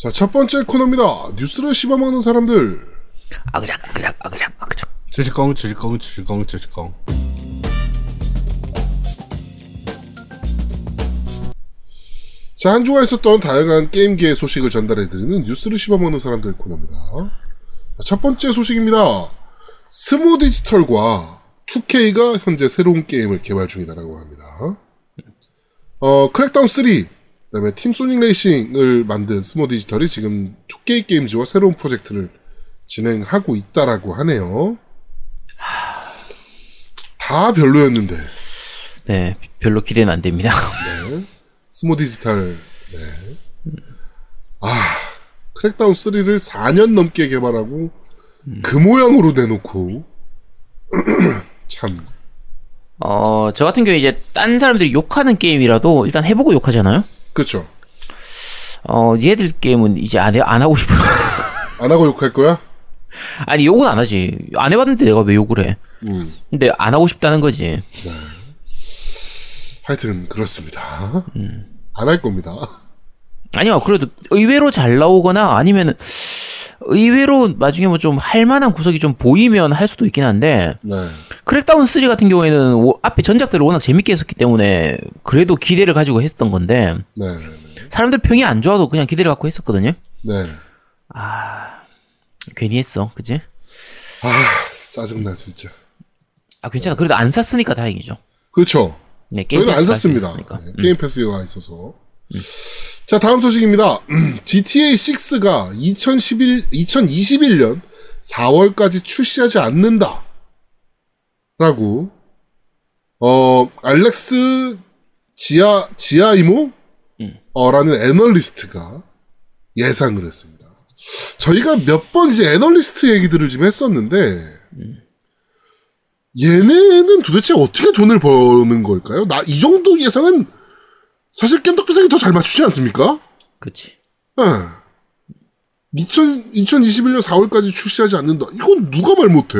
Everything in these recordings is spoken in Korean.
자, 첫 번째 코너입니다. 뉴스를 씹어먹는 사람들. 아그작 아그작 아그작 아그작. 주식공 주식공 주식공 주식공. 자, 한 주가 있었던 다양한 게임계의 소식을 전달해드리는 뉴스를 씹어먹는 사람들 코너입니다. 자, 첫 번째 소식입니다. 스모 디지털과 2K가 현재 새로운 게임을 개발 중이다라고 합니다. 어, 크랙다운 3, 그 다음에 팀 소닉 레이싱을 만든 스모 디지털이 지금 2K 게임즈와 새로운 프로젝트를 진행하고 있다라고 하네요. 다 별로였는데. 네, 별로 기대는 안 됩니다. Sumo Digital, 네. 아, Crackdown 3를 4년 넘게 개발하고, 그 모양으로 내놓고, 참, 어, 저 같은 경우에 이제 딴 사람들이 욕하는 게임이라도 일단 해보고 욕하잖아요. 그쵸. 어, 얘들 게임은 이제 안, 해, 안 하고 싶어요. 안 하고 욕할 거야? 아니, 욕은 안 하지. 안 해봤는데 내가 왜 욕을 해. 음, 근데 안 하고 싶다는 거지. 하여튼, 그렇습니다. 안할 겁니다. 아니요, 그래도 의외로 잘 나오거나 아니면은 의외로 나중에 뭐 좀 할만한 구석이 좀 보이면 할 수도 있긴 한데 네. 크랙다운 3 같은 경우에는 오- 앞에 전작들을 워낙 재밌게 했었기 때문에 그래도 기대를 가지고 했던 건데 네. 사람들 평이 안 좋아도 그냥 기대를 갖고 했었거든요. 네. 괜히 했어, 그지? 아, 짜증나, 진짜. 아 괜찮아. 그래도 안 샀으니까 다행이죠. 그렇죠. 네, 게임 저희는 안 샀습니다. 네, 게임 패스가 있어서. 자, 다음 소식입니다. GTA 6가 2011, 2021년 4월까지 출시하지 않는다. 라고, 어, 알렉스 지아, 지아이모? 어, 라는 애널리스트가 예상을 했습니다. 저희가 몇 번 이제 애널리스트 얘기들을 좀 했었는데, 얘네는 도대체 어떻게 돈을 버는 걸까요? 나 이 정도 예상은 사실 깸덕비상이 더 잘 맞추지 않습니까? 그치. 예. 2000, 2021년 4월까지 출시하지 않는다. 이건 누가 말 못해?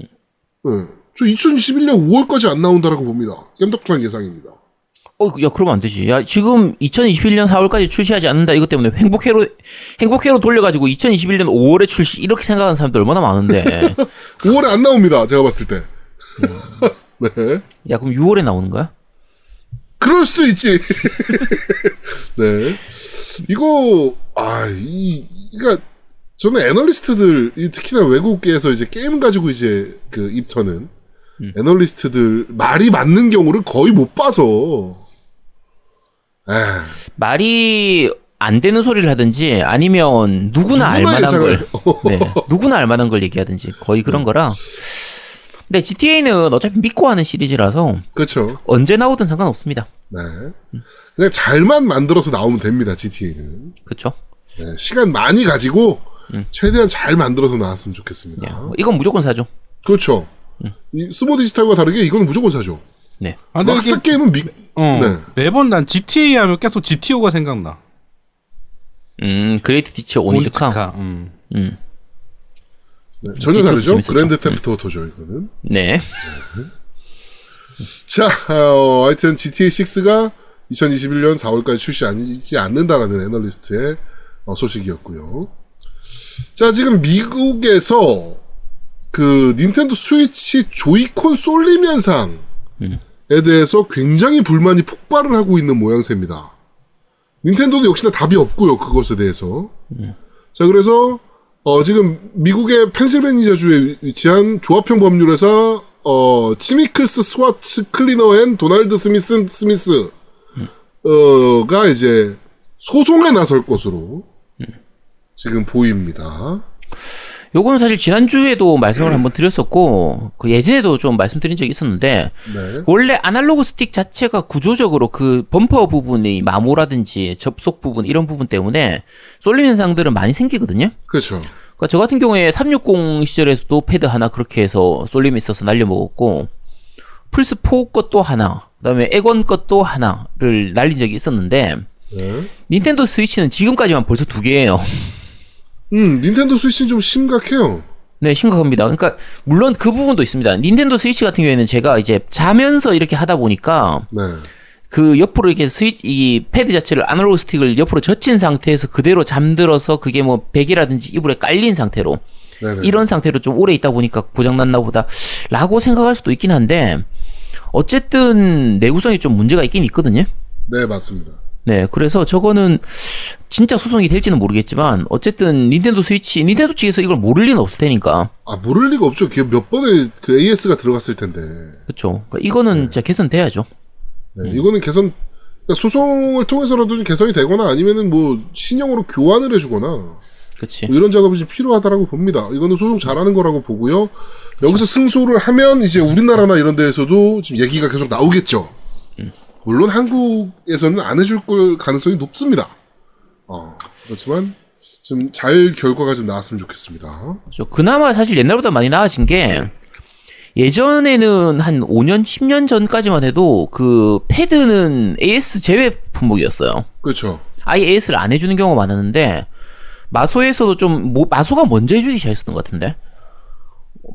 예. 저 2021년 5월까지 안 나온다라고 봅니다. 깸덕비상 예상입니다. 어, 야, 그러면 안 되지. 야, 지금 2021년 4월까지 출시하지 않는다. 이것 때문에 행복회로, 행복회로 돌려가지고 2021년 5월에 출시, 이렇게 생각하는 사람들 얼마나 많은데. 5월에 안 나옵니다. 제가 봤을 때. 네. 야, 그럼 6월에 나오는 거야? 그럴 수도 있지. 네. 이거, 아, 이, 그니까, 저는 애널리스트들, 이 특히나 외국계에서 이제 게임 가지고 이제 그 입터는 애널리스트들 말이 맞는 경우를 거의 못 봐서, 에 말이 안 되는 소리를 하든지 아니면 누구나, 알 누구나 만한 걸. 네. 누구나 알 만한 걸 얘기하든지 거의 그런 거라. 근데 GTA는 어차피 믿고 하는 시리즈라서 그렇죠. 언제 나오든 상관없습니다. 네. 그냥 잘만 만들어서 나오면 됩니다, GTA는. 그쵸? 네, 시간 많이 가지고, 최대한 잘 만들어서 나왔으면 좋겠습니다. 야, 이건 무조건 사죠. 그렇죠. 이 스모 디지털과 다르게 이거는 무조건 사죠. 네. 아, 이게, 게임은 미, 어, 네. 매번 난 GTA 하면 계속 GTO가 생각나. 음, 그레이트 티처 오니즈카. 음. 음. 네, 전혀 다르죠. 그랜드 테프트 오토죠, 이거는. 네. 자, 어, 하여튼 GTA 6가 2021년 4월까지 출시하지 않는다라는 애널리스트의 어, 소식이었고요. 자, 지금 미국에서 그 닌텐도 스위치 조이콘 쏠림 현상에 대해서 굉장히 불만이 폭발을 하고 있는 모양새입니다. 닌텐도도 역시나 답이 없고요, 그것에 대해서. 자, 그래서 어, 지금 미국의 펜실베니아주에 위치한 조합형 법률에서 어, 치미클스 스와트 클리너 앤 도널드 스미스 스미스 어가 이제 소송에 나설 것으로 지금 보입니다. 요거는 사실 지난주에도 말씀을 한번 드렸었고, 그 예전에도 좀 말씀드린 적이 있었는데, 네. 원래 아날로그 스틱 자체가 구조적으로 그 범퍼 부분의 마모라든지 접속 부분, 이런 부분 때문에 쏠림 현상들은 많이 생기거든요? 그렇죠. 그러니까 저 같은 경우에 360 시절에서도 패드 하나 그렇게 해서 쏠림이 있어서 날려먹었고, 플스4 것도 하나, 그 다음에 에건 것도 하나를 날린 적이 있었는데, 네. 닌텐도 스위치는 지금까지만 벌써 두 개예요. 음, 닌텐도 스위치는 좀 심각해요. 네, 심각합니다. 그러니까 물론 그 부분도 있습니다. 닌텐도 스위치 같은 경우에는 제가 이제 자면서 이렇게 하다 보니까 네. 그 옆으로 이렇게 스위치 이 패드 자체를 아날로그 스틱을 옆으로 젖힌 상태에서 그대로 잠들어서 그게 뭐 베개라든지 이불에 깔린 상태로 네네. 이런 상태로 좀 오래 있다 보니까 고장 났나 보다라고 생각할 수도 있긴 한데 어쨌든 내구성이 좀 문제가 있긴 있거든요. 네, 맞습니다. 네, 그래서 저거는 진짜 소송이 될지는 모르겠지만 어쨌든 닌텐도 스위치 닌텐도 측에서 이걸 모를 리는 없을 테니까 아, 모를 리가 없죠. 그게 몇 번의 그 AS가 들어갔을 텐데. 그렇죠. 그러니까 이거는 진짜 개선돼야죠. 네, 이거는 개선, 그러니까 소송을 통해서라도 좀 개선이 되거나 아니면은 뭐 신형으로 교환을 해주거나 그렇지. 뭐 이런 작업이 좀 필요하다라고 봅니다. 이거는 소송 잘하는 거라고 보고요. 여기서 승소를 하면 이제 우리나라나 이런 데에서도 지금 얘기가 계속 나오겠죠. 물론 한국에서는 안 해줄 걸 가능성이 높습니다. 어, 그렇지만 좀 잘 결과가 좀 나왔으면 좋겠습니다. 그렇죠. 그나마 사실 옛날보다 많이 나아진 게 예전에는 한 5년, 10년 전까지만 해도 그 패드는 AS 제외 품목이었어요. 그렇죠. 아예 AS를 안 해주는 경우가 많았는데 마소에서도 좀 뭐, 마소가 먼저 해주기 시작했었던 것 같은데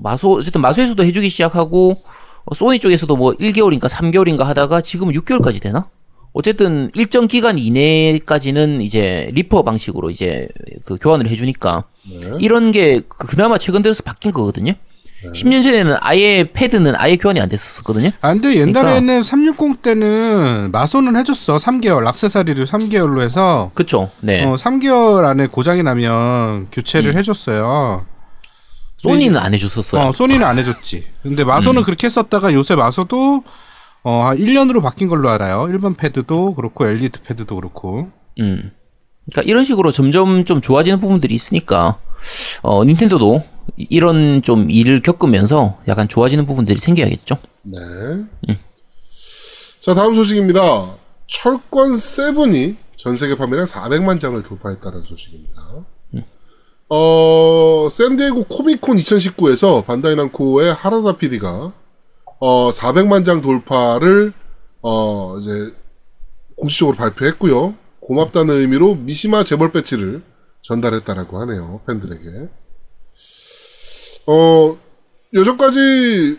마소 어쨌든 마소에서도 해주기 시작하고 어, 소니 쪽에서도 뭐 1개월인가 3개월인가 하다가 지금 6개월까지 되나? 어쨌든 일정 기간 이내까지는 이제 리퍼 방식으로 이제 그 교환을 해주니까 네. 이런 게 그- 그나마 최근 들어서 바뀐 거거든요. 10년 전에는 아예 패드는 아예 교환이 안 됐었거든요. 아, 근데 옛날에는 360 때는 마소는 해줬어. 3개월, 악세사리를 3개월로 해서, 그쵸? 네. 어, 3개월 안에 고장이 나면 교체를 해줬어요. 소니는 안 해줬었어요. 어, 소니는 안 해줬지. 근데 마소는 그렇게 했었다가 요새 마소도, 어, 한 1년으로 바뀐 걸로 알아요. 일반 패드도 그렇고, 엘리트 패드도 그렇고. 음. 그러니까 이런 식으로 점점 좀 좋아지는 부분들이 있으니까 어 닌텐도도 이- 이런 좀 일을 겪으면서 약간 좋아지는 부분들이 생겨야겠죠. 네. 자, 다음 소식입니다. 철권 세븐이 전 세계 판매량 400만 장을 돌파했다는 소식입니다. 어, 샌디에고 코미콘 2019에서 반다이 남코의 하라다 PD가 어, 400만 장 돌파를 어, 이제 공식적으로 발표했고요. 고맙다는 의미로 미시마 재벌 배지를 전달했다라고 하네요. 팬들에게. 어, 여전까지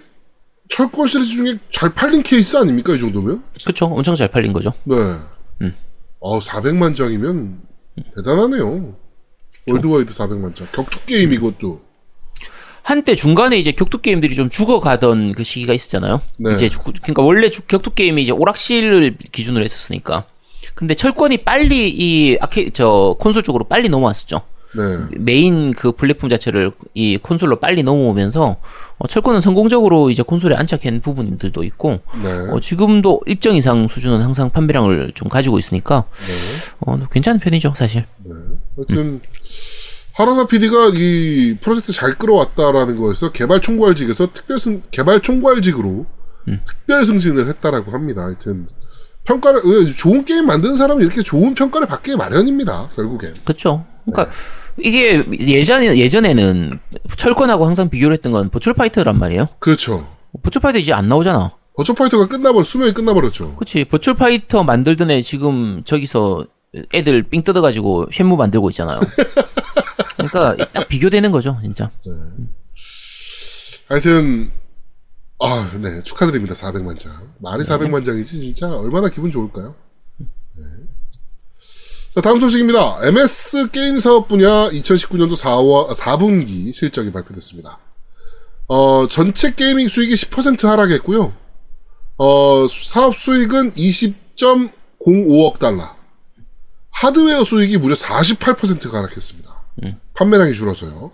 철권 시리즈 중에 잘 팔린 케이스 아닙니까? 이 정도면? 그쵸? 엄청 잘 팔린 거죠. 네. 어, 400만 장이면 대단하네요. worldwide 400만 장. 격투 게임 이것도. 한때 중간에 이제 격투 게임들이 좀 죽어가던 그 시기가 있었잖아요. 네. 이제 주- 그러니까 원래 주- 격투 게임이 이제 오락실을 기준으로 했었으니까. 근데 철권이 빨리 이 아케 저 콘솔 쪽으로 빨리 넘어왔었죠. 네. 메인 그 플랫폼 자체를 이 콘솔로 빨리 넘어오면서 어, 철권은 성공적으로 이제 콘솔에 안착한 부분들도 있고 네. 어, 지금도 일정 이상 수준은 항상 판매량을 좀 가지고 있으니까 어, 괜찮은 편이죠 사실. 네. 하여튼, 하라나 PD가 이 프로젝트 잘 끌어왔다라는 거에서 개발 총괄직에서 특별 승, 개발 총괄직으로 특별 승진을 했다라고 합니다. 하여튼, 평가를, 왜 좋은 게임 만드는 사람은 이렇게 좋은 평가를 받기 마련입니다. 결국엔. 그렇죠. 그러니까 이게 예전에 예전에는 철권하고 항상 비교를 했던 건 버추얼 파이터란 말이에요. 그렇죠. 버추얼 파이터 이제 안 나오잖아. 버추어 파이터가 끝나버려, 수명이 끝나버렸죠. 그렇지. 버추얼 파이터 만들던 애 지금 저기서 애들 삥 뜯어가지고 쉔무 만들고 있잖아요. 그러니까 딱 비교되는 거죠, 진짜. 하여튼 아, 네 축하드립니다. 400만 장. 말이 400만 장이지 진짜 얼마나 기분 좋을까요? 네. 자 다음 소식입니다. MS 게임 사업 분야 2019년도 4월 4분기 실적이 발표됐습니다. 어 전체 게이밍 수익이 10% 하락했고요. 어 사업 수익은 20.05억 달러. 하드웨어 수익이 무려 48%가 하락했습니다. 판매량이 줄어서요.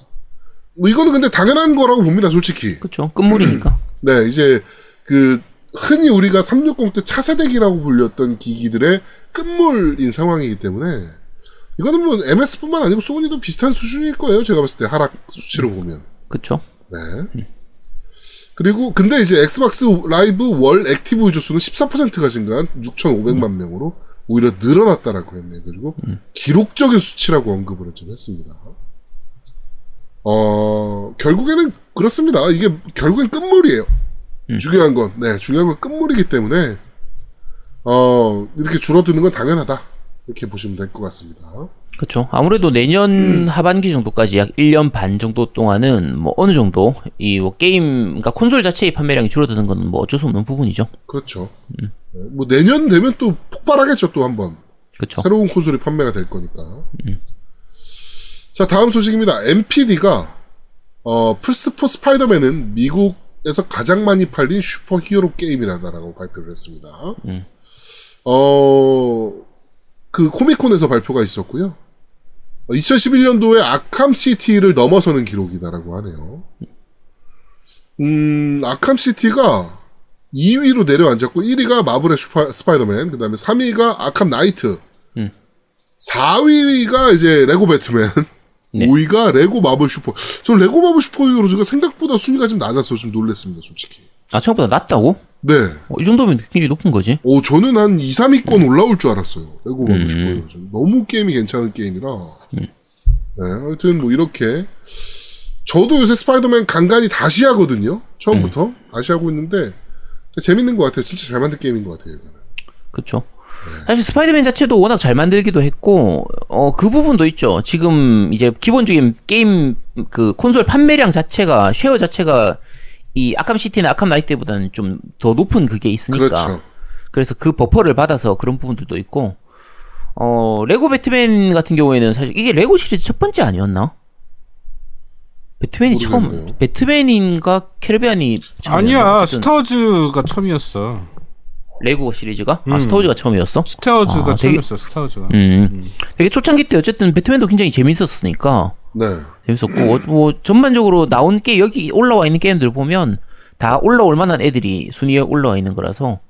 뭐 이거는 근데 당연한 거라고 봅니다, 솔직히. 그렇죠. 끝물이니까. 네, 이제 그 흔히 우리가 360 때 차세대기라고 불렸던 기기들의 끝물인 상황이기 때문에 이거는 뭐 MS뿐만 아니고 소니도 비슷한 수준일 거예요. 제가 봤을 때 하락 수치로 보면. 그렇죠. 네. 그리고 근데 이제 엑스박스 라이브 월 active user 수는 14%가 증가한 6,500만 명으로 오히려 늘어났다라고 했네요. 그리고 기록적인 수치라고 언급을 좀 했습니다. 어 결국에는 그렇습니다. 이게 결국엔 끝물이에요. 중요한 건, 네, 중요한 건 끝물이기 때문에 어 이렇게 줄어드는 건 당연하다. 이렇게 보시면 될 것 같습니다. 그렇죠. 아무래도 내년 하반기 정도까지 약 1년 반 정도 동안은 뭐 어느 정도 이 뭐 게임 그러니까 콘솔 자체의 판매량이 줄어드는 건 뭐 어쩔 수 없는 부분이죠. 그렇죠. 네, 뭐 내년 되면 또 폭발하겠죠 또 한번. 그렇죠. 새로운 콘솔이 판매가 될 거니까. 자, 다음 소식입니다. MPD가, 어, 플스4 스파이더맨은 미국에서 가장 많이 팔린 슈퍼 히어로 게임이라고 발표를 했습니다. 어, 그 코미콘에서 발표가 있었고요. 2011년도에 아캄 시티를 넘어서는 기록이다라고 하네요. 음, 아캄 시티가 2위로 내려앉았고 1위가 마블의 슈퍼 스파이더맨, 그다음에 3위가 아캄 나이트, 4위가 이제 레고 배트맨, 네. 5위가 레고 마블 슈퍼. 저 레고 마블 슈퍼히어로즈가 생각보다 순위가 좀 낮아서 좀 놀랐습니다, 솔직히. 아 생각보다 낮다고? 네. 어, 이 정도면 굉장히 높은 거지. 오, 저는 한 2, 3위권 올라올 줄 알았어요. 레고 마블 슈퍼히어로즈. 너무 게임이 괜찮은 게임이라. 네, 하여튼 뭐 이렇게. 저도 요새 스파이더맨 간간히 다시 하거든요. 처음부터. 다시 하고 있는데. 재밌는 것 같아요. 진짜 잘 만든 게임인 것 같아요, 이거는. 그렇죠. 사실 스파이더맨 자체도 워낙 잘 만들기도 했고 어 그 부분도 있죠. 지금 이제 기본적인 게임 그 콘솔 판매량 자체가 share 자체가 이 아캄 시티나 아캄 나이트보다는 좀 더 높은 그게 있으니까 그렇죠. 그래서 그 buff를 받아서 그런 부분들도 있고 어 레고 배트맨 같은 경우에는 사실 이게 레고 시리즈 첫 번째 아니었나? 배트맨이 처음 모르겠네요. 배트맨인가 캐리비안이 처음이었나? 아니야 어쨌든 스타워즈가 처음이었어. 레고 시리즈가 아 스타워즈가 처음이었어? 스타워즈가 아, 처음이었어. 스타워즈가. 음. 되게 초창기 때 어쨌든 배트맨도 굉장히 재밌었으니까 네. 재밌었고 어, 뭐 전반적으로 나온 게 여기 올라와 있는 게임들 보면 다 올라올 만한 애들이 순위에 올라와 있는 거라서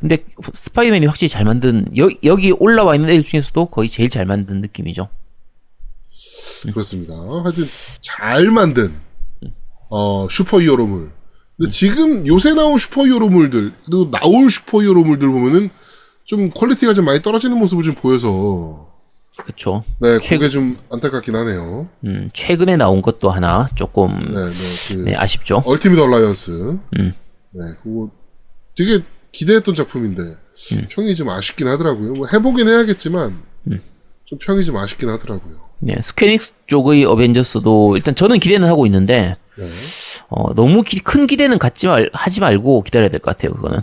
근데 스파이더맨이 확실히 잘 만든 여, 여기 올라와 있는 애들 중에서도 거의 제일 잘 만든 느낌이죠. 그렇습니다. 하여튼 잘 만든 어 슈퍼 히어로물. 근데 지금 요새 나온 슈퍼히어로물들 그리고 나올 슈퍼히어로물들 보면은 좀 quality가 좀 많이 떨어지는 모습을 좀 보여서 그렇죠. 네 최- 그게 좀 안타깝긴 하네요. 음, 최근에 나온 것도 하나 조금 네, 네, 그 네, 아쉽죠. 얼티밋 얼라이언스. 음. 네, 그거 되게 기대했던 작품인데 음. 평이 좀 아쉽긴 하더라고요. 뭐 해보긴 해야겠지만 음. 좀 평이 좀 아쉽긴 하더라고요. 네, 스퀘닉스 쪽의 어벤져스도 일단 저는 기대는 하고 있는데 네. 어, 너무 기- 큰 기대는 갖지 말 하지 말고 기다려야 될 것 같아요. 그거는.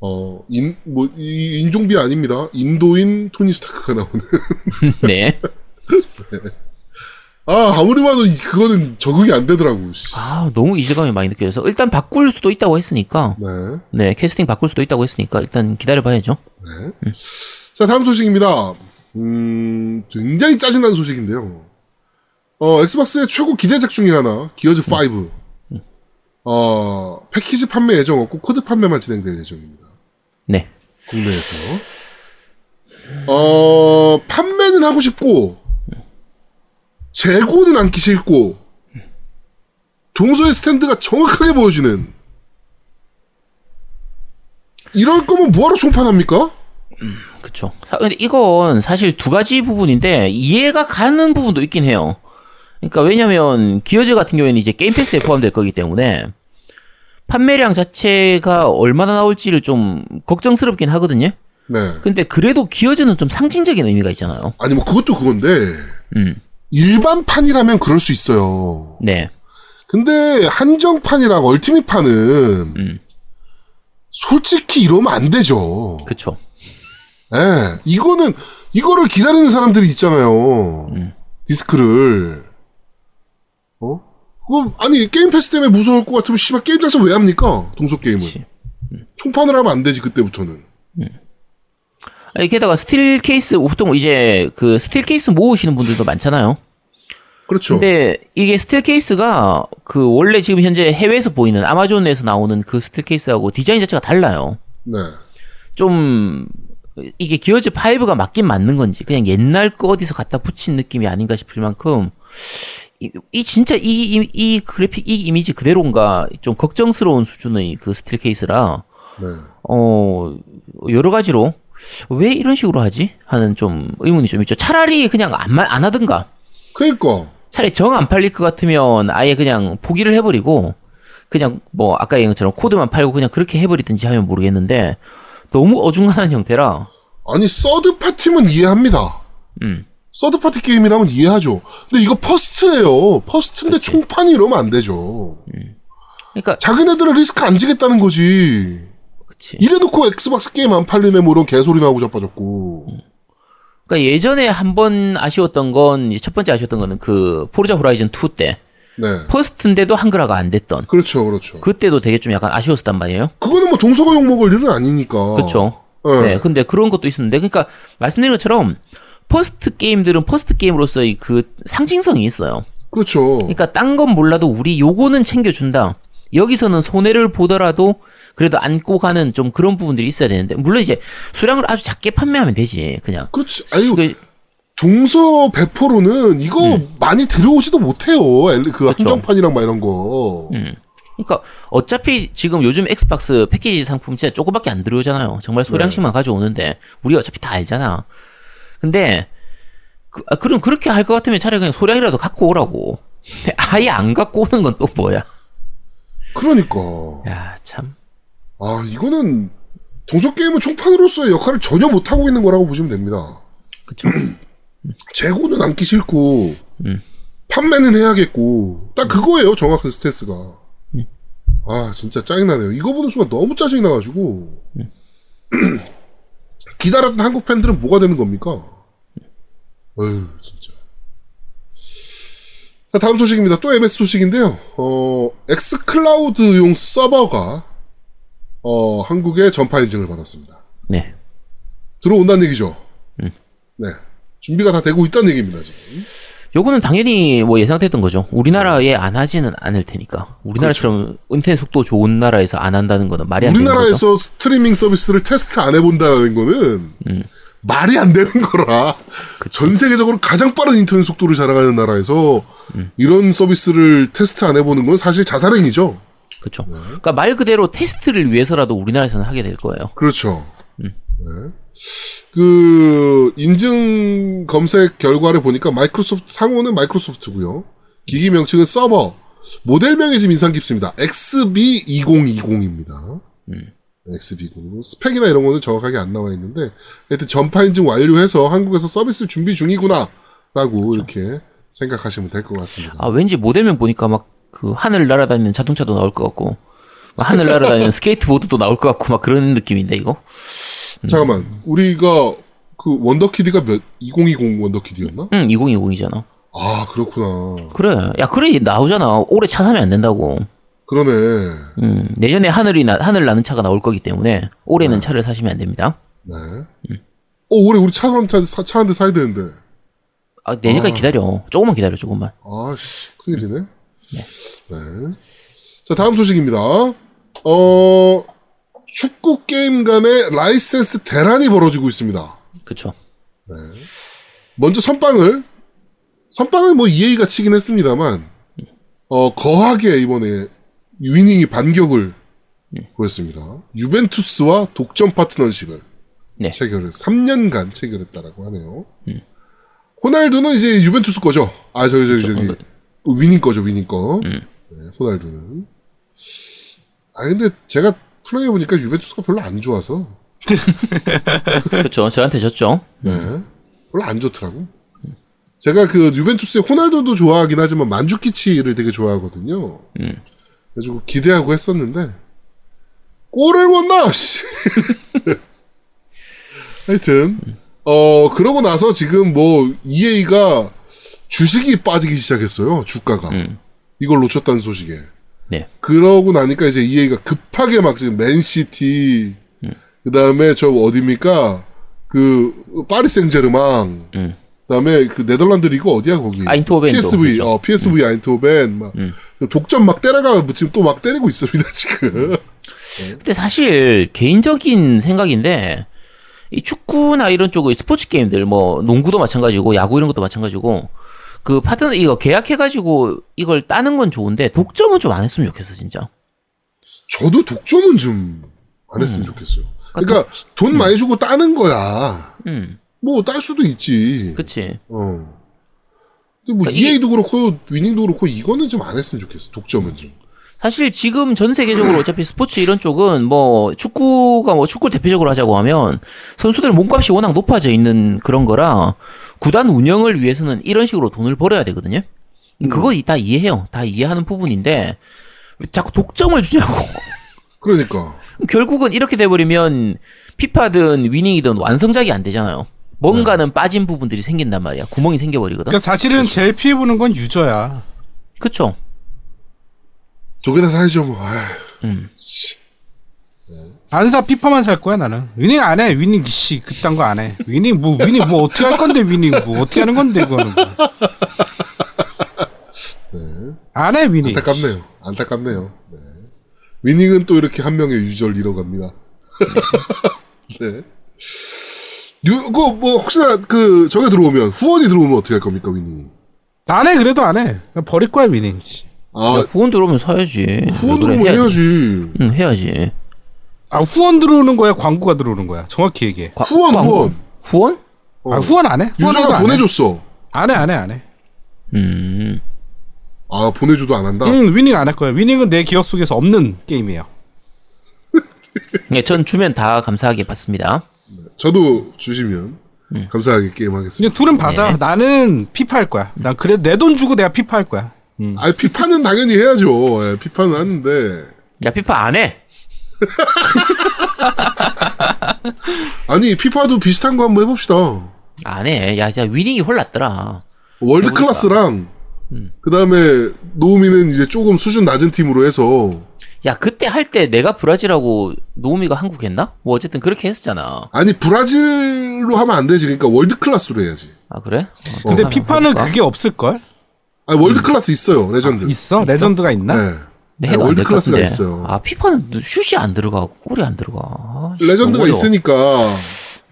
어, 인, 뭐, 이 인종비하 아닙니다. 인도인 토니 스타크가 나오는. 네. 아, 아무리 봐도 이- 그거는 적응이 안 되더라고. 씨. 아, 너무 이질감이 많이 느껴져서 일단 바꿀 수도 있다고 했으니까 네. 네, 캐스팅 바꿀 수도 있다고 했으니까 일단 기다려 봐야죠. 자, 다음 소식입니다. 음, 굉장히 짜증나는 소식인데요. 어, 엑스박스의 최고 기대작 중에 하나, 기어즈 5. 어, 패키지 판매 예정 없고 코드 판매만 진행될 예정입니다. 네. 국내에서. 어, 판매는 하고 싶고, 재고는 않기 싫고, 동서의 스탠드가 정확하게 보여주는, 이럴 거면 뭐하러 총판합니까? 그쵸. 사- 근데 이건 사실 두 가지 부분인데 이해가 가는 부분도 있긴 해요. 그러니까 왜냐면 기어즈 같은 경우에는 이제 게임 패스에 포함될 거기 때문에 판매량 자체가 얼마나 나올지를 좀 걱정스럽긴 하거든요. 네. 근데 그래도 기어즈는 좀 상징적인 의미가 있잖아요. 아니, 뭐, 그것도 그건데, 음. 일반판이라면 그럴 수 있어요. 네. 근데, 한정판이랑 ultimate판은, 음. 솔직히 이러면 안 되죠. 그쵸. 예, 이거는 이거를 기다리는 사람들이 있잖아요. 디스크를. 어? 그거 아니 게임 패스 때문에 무서울 것 같으면 씨발 게임 장사 왜 합니까? 동서 게임을. 그치. 총판을 하면 안 되지 그때부터는. 아니, 게다가 스틸 케이스 보통 이제 그 스틸 케이스 모으시는 분들도 많잖아요. 그렇죠. 근데 이게 스틸 케이스가 그 원래 지금 현재 해외에서 보이는 아마존에서 나오는 그 스틸 케이스하고 디자인 자체가 달라요. 네. 좀 이게 기어즈 5가 맞긴 맞는 건지 그냥 옛날 거 어디서 갖다 붙인 느낌이 아닌가 싶을 만큼 이, 이 진짜 이, 이, 이 그래픽 이 이미지 그대로인가 좀 걱정스러운 수준의 그 스틸 케이스라 네. 어 여러 가지로 왜 이런 식으로 하지 하는 좀 의문이 좀 있죠. 차라리 그냥 안, 마- 안 하든가 그러니까 차라리 정 안 팔릴 것 같으면 아예 그냥 포기를 해버리고 그냥 뭐 아까 얘기한 것처럼 코드만 팔고 그냥 그렇게 해버리든지 하면 모르겠는데 너무 어중간한 형태라 아니 third party면 이해합니다. 음. third party 게임이라면 이해하죠. 근데 이거 first예요. first인데 총판이 이러면 안 되죠. 그러니까 자기네들은 리스크 안 지겠다는 거지. 그치. 이래놓고 엑스박스 게임 안 팔리네 뭐 이런 개소리 나오고 자빠졌고. 그러니까 예전에 한 번 아쉬웠던 건 첫 번째 아쉬웠던 거는 그 포르자 호라이즌 2 때 네. first인데도 한글화가 안 됐던 그렇죠, 그렇죠. 그때도 되게 좀 약간 아쉬웠단 말이에요. 그거는 뭐 동서가 욕먹을 일은 아니니까. 그렇죠. 네. 네. 근데 그런 것도 있었는데 그러니까 말씀드린 것처럼 first 게임들은 first 게임으로서의 그 상징성이 있어요. 그렇죠. 그러니까 딴 건 몰라도 우리 요거는 챙겨준다. 여기서는 손해를 보더라도 그래도 안고 가는 좀 그런 부분들이 있어야 되는데 물론 이제 수량을 아주 작게 판매하면 되지 그냥. 그렇지. 아니, 그- 동서 배포로는 이거 많이 들어오지도 못해요. 엘- 그 음. 그렇죠. 한정판이랑 막 이런 거. 음. 그러니까 어차피 지금 요즘 엑스박스 패키지 상품 진짜 조금밖에 안 들어오잖아요. 정말 네. 소량씩만 가져오는데 우리 어차피 다 알잖아. 근데 그, 아, 그럼 그렇게 할 것 같으면 차라리 그냥 소량이라도 갖고 오라고. 아예 안 갖고 오는 건 또 뭐야? 그러니까. 야 참. 아, 이거는 동서 게임은 총판으로서의 역할을 전혀 못 하고 있는 거라고 보시면 됩니다. 그쵸. 재고는 않기 싫고, 음. 판매는 해야겠고, 딱 그거예요, 정확한 스탠스가. 아, 진짜 짜증나네요. 이거 보는 순간 너무 짜증이 나가지고. 기다렸던 한국 팬들은 뭐가 되는 겁니까? 어휴, 진짜. 자, 다음 소식입니다. 또 MS 소식인데요. 어, 엑스클라우드용 서버가, 어, 한국에 전파 인증을 받았습니다. 네. 들어온다는 얘기죠. 네. 준비가 다 되고 있다는 얘기입니다, 지금. 요거는 당연히 뭐 예상됐던 거죠. 우리나라에 안 하지는 않을 테니까. 우리나라처럼 인터넷 속도 좋은 나라에서 안 한다는 거는 말이 안 되는 거죠. 우리나라에서 스트리밍 서비스를 테스트 안 해본다는 거는 음. 말이 안 되는 거라. 전 세계적으로 가장 빠른 인터넷 속도를 자랑하는 나라에서 음. 이런 서비스를 테스트 안 해보는 건 사실 자살행위죠. 그렇죠. 그러니까 말 그대로 테스트를 위해서라도 우리나라에서는 하게 될 거예요. 그렇죠. 음. 네. 그 인증 검색 결과를 보니까 마이크로소프트 상호는 마이크로소프트고요. 기기 명칭은 서버. 모델명이 좀 인상 깊습니다. XB2020입니다. 음. XB20. 스펙이나 이런 거는 정확하게 안 나와 있는데 하여튼 전파 인증 완료해서 한국에서 서비스 준비 중이구나 라고 그렇죠. 이렇게 생각하시면 될 것 같습니다. 아 왠지 모델명 보니까 막 그 하늘 날아다니는 자동차도 나올 것 같고 막 하늘 날아다니는 스케이트보드도 나올 것 같고 막 그런 느낌인데 이거. 잠깐만. 우리가 그 원더키드가 몇 2020 원더키드였나? 응 2020이잖아. 아, 그렇구나. 그래. 야 그래 나오잖아. 올해 차 사면 안 된다고. 그러네. 음 내년에 하늘이 나 하늘 나는 차가 나올 거기 때문에 올해는 차를 사시면 안 됩니다. 네. 어, 올해 우리 차한 차, 차한 대 사야 되는데. 아 내년까지 기다려. 조금만 기다려 조금만. 아, 씨, 큰일이네. 네. 자, 다음 소식입니다. 어, 축구 게임 간의 라이센스 대란이 벌어지고 있습니다. 그쵸. 먼저 선빵을, 선빵은 뭐 EA가 치긴 했습니다만, 어, 거하게 이번에 위닝이 반격을 보였습니다. 유벤투스와 독점 파트너십을 네. 체결을 3년간 체결했다라고 하네요. 호날두는 이제 유벤투스 거죠. 아 저기 저기 저기 위닝 거죠 위닝 거. 네, 호날두는. 아 근데 제가 플레이해 보니까 유벤투스가 별로 안 좋아서 그쵸. 저한테 졌죠. 네 별로 안 좋더라고. 제가 그 유벤투스의 호날두도 좋아하긴 하지만 만주키치를 되게 좋아하거든요. 그래가지고 기대하고 했었는데 골을 못 넣어. 씨. 하여튼 어 그러고 나서 지금 뭐 EA가 주식이 빠지기 시작했어요. 주가가 음. 이걸 놓쳤다는 소식에. 네. 그러고 나니까 이제 EA가 급하게 막 지금 맨시티 음. 그 다음에 저 어디입니까? 그 파리 생제르망 음. 그다음에 그 네덜란드 리그 어디야 거기? 아인트호벤도 PSV 그렇죠. 어 PSV 아인트호벤 막 음. 독점 막 때려가 지금 또 막 때리고 있습니다 지금. 근데 사실 개인적인 생각인데 이 축구나 이런 쪽의 스포츠 게임들 뭐 농구도 마찬가지고 야구 이런 것도 마찬가지고 그 파트너 이거 계약해가지고 이걸 따는 건 좋은데 독점은 좀 안 했으면 좋겠어 진짜. 저도 독점은 좀 안 했으면 좋겠어요. 그러니까 돈 많이 주고 따는 거야. 음, 뭐 딸 수도 있지. 그치. 어. 근데 뭐 그러니까 이게- EA도 그렇고 위닝도 그렇고 이거는 좀 안 했으면 좋겠어. 독점은 좀. 사실 지금 전 세계적으로 어차피 스포츠 이런 쪽은 뭐 축구가 뭐 축구 대표적으로 하자고 하면 선수들 몸값이 워낙 높아져 있는 그런 거라 구단 운영을 위해서는 이런 식으로 돈을 벌어야 되거든요. 그거 다 이해해요. 다 이해하는 부분인데 왜 자꾸 독점을 주냐고. 그러니까. 결국은 이렇게 돼버리면 피파든 위닝이든 완성작이 안 되잖아요. 뭔가는 빠진 부분들이 생긴단 말이야. 구멍이 생겨버리거든. 그러니까 사실은 제일 피해 보는 건 유저야. 그쵸? 두개다 사야죠, 뭐. 아휴. 음. 안사 피파만 살 거야 나는. 위닝 안 해. 위닝 씨 그딴 거 안 해. 위닝 뭐 위닝 뭐 어떻게 할 건데 위닝 뭐 어떻게 하는 건데 그거는. 뭐. 안해 위닝. 안타깝네요. 안타깝네요. 네. 위닝은 또 이렇게 한 명의 유저를 잃어갑니다. 네. 유, 그거 뭐 혹시나 그 저게 들어오면 후원이 들어오면 어떻게 할 겁니까 위닝이? 안해 그래도 안 해. 그냥 버릴 거야 위닝 씨. 아 야, 후원 들어오면 사야지. 후원? 들어오면 해야지. 응, 해야지. 아 후원 들어오는 거야 광고가 들어오는 거야. 정확히 얘기해. 과- 후원 광고. 후원. 후원? 어. 아 후원 안 해? 유저가. 보내줬어. 안 해, 안 해, 안 해. 음. 아 보내줘도 안 한다. 응, 위닝 안 할 거야. 위닝은 내 기억 속에서 없는 게임이에요. 네, 전 주면 다 감사하게 받습니다. 저도 주시면 음. 감사하게 게임하겠습니다. 둘은 받아. 네. 나는 피파 할 거야. 난 그래 내돈 주고 내가 피파 할 거야. 음. 아 피파는 당연히 해야죠. 예, 피파는 하는데 야, 피파 안 해. 아니 피파도 비슷한 거 한번 해봅시다. 안 해. 야, 진짜 위닝이 홀랐더라. world. class랑 음. 그 다음에 노우미는 이제 조금 수준 낮은 팀으로 해서 야, 그때 할 때 내가 브라질하고 노우미가 한국 했나? 뭐 어쨌든 그렇게 했었잖아. 아니 브라질로 하면 안 되지. 그러니까 world class로 해야지. 아, 그래? 어, 근데 피파는? 그게 없을 걸? 아니 world class 있어요. 레전드. 있어? 레전드가 있나? 네. 네, 해도 월드 안될것 클래스가. 있어요. 아, 피파는 슛이 안 들어가. 골이 안 들어가. 아, 씨, 레전드가. 있으니까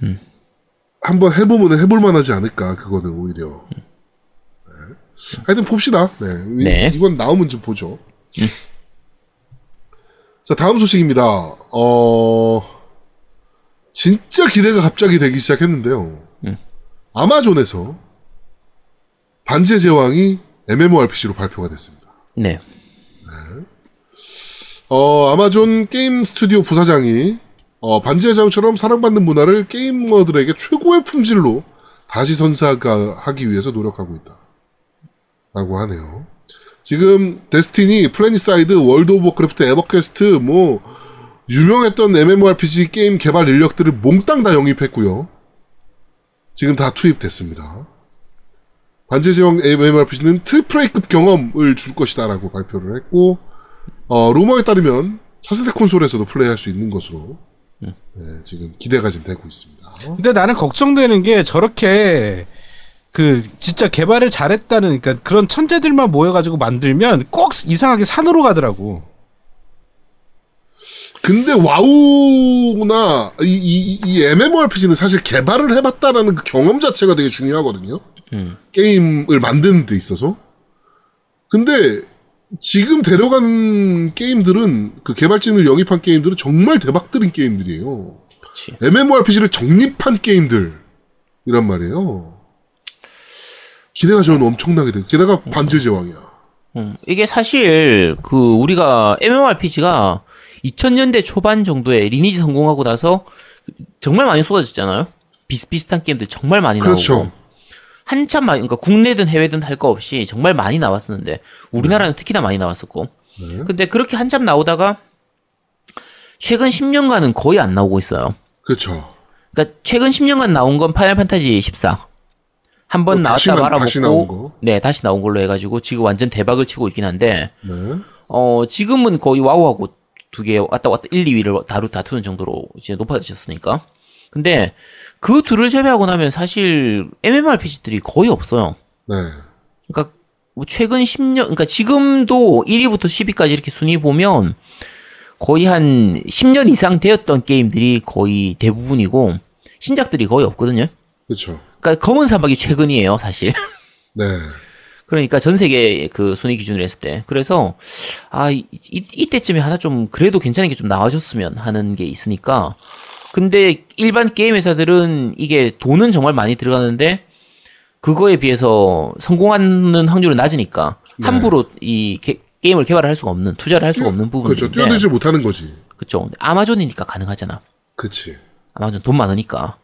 음. 한번 해보면 해볼 만하지 않을까. 그거는 오히려. 네. 하여튼 봅시다. 네. 이- 네. 이건 나오면 좀 보죠. 자 다음 소식입니다. 어 진짜 기대가 갑자기 되기 시작했는데요. 음. 아마존에서 반지의 제왕이 MMORPG로 발표가 됐습니다. 네. 어, 아마존 게임 스튜디오 부사장이 어, 반지의 제왕처럼 사랑받는 문화를 게이머들에게 최고의 품질로 다시 선사하기 위해서 노력하고 있다. 라고 하네요. 지금 데스티니, 플래닛사이드, 월드 오브 워크래프트, 에버퀘스트 뭐 유명했던 MMORPG 게임 개발 인력들을 몽땅 다 영입했고요. 지금 다 투입됐습니다. 반지의 제왕 MMORPG는 트리플레이급 경험을 줄 것이다라고 발표를 했고 어, 루머에 따르면 차세대 콘솔에서도 플레이할 수 있는 것으로 네, 지금 기대가 좀 되고 있습니다. 근데 나는 걱정되는 게 저렇게 그 진짜 개발을 잘했다는 그러니까 그런 천재들만 모여가지고 만들면 꼭 이상하게 산으로 가더라고. 근데 와우나 이, 이, 이 MMORPG는 사실 개발을 해봤다라는 그 경험 자체가 되게 중요하거든요. 음. 게임을 만드는 데 있어서. 근데 지금 데려가는 게임들은 그 개발진을 영입한 게임들은 정말 대박들인 게임들이에요. 그렇지. MMORPG를 정립한 게임들 이란 말이에요. 기대가 저는 엄청나게 돼요. 게다가 반지의 제왕이야. 음, 이게 사실 그 우리가 MMORPG가 2000년대 초반 정도에 리니지 성공하고 나서 정말 많이 쏟아졌잖아요. 비슷비슷한 게임들 정말 많이 그렇죠. 나오고 한참 많이 그러니까 국내든 해외든 할 거 없이 정말 많이 나왔었는데 우리나라는 특히나 많이 나왔었고 네. 근데 그렇게 한참 나오다가 최근 10년간은 거의 안 나오고 있어요. 그렇죠. 그러니까 최근 10년간 나온 건 파이널 판타지 14. 한번 어, 나왔다 말아먹고 다시 나온 거. 네 다시 나온 걸로 해가지고 지금 완전 대박을 치고 있긴 한데 네. 어 지금은 거의 와우하고 두 개 왔다 왔다 1, 2위를 다루 다투는 정도로 이제 높아지셨으니까 근데 그 둘을 제외하고 나면 사실 MMORPG들이 거의 없어요. 네. 그러니까 뭐 최근 10년 그러니까 지금도 1위부터 10위까지 이렇게 순위 보면 거의 한 10년 이상 되었던 게임들이 거의 대부분이고 신작들이 거의 없거든요. 그렇죠. 그러니까 검은 사막이 최근이에요, 사실. 네. 그러니까 전 세계 그 순위 기준으로 했을 때. 그래서 아, 이, 이- 이때쯤에 하나 좀 그래도 괜찮은 게 좀 나와줬으면 하는 게 있으니까. 근데 일반 게임 회사들은 이게 돈은 정말 많이 들어가는데 그거에 비해서 성공하는 확률은 낮으니까 함부로 이 게, 게임을 개발할 수가 없는 투자를 할 수가 없는 부분인데 그렇죠. 뛰어들지 못하는 거지. 그렇죠. 아마존이니까 가능하잖아. 그치. 아마존 돈 많으니까.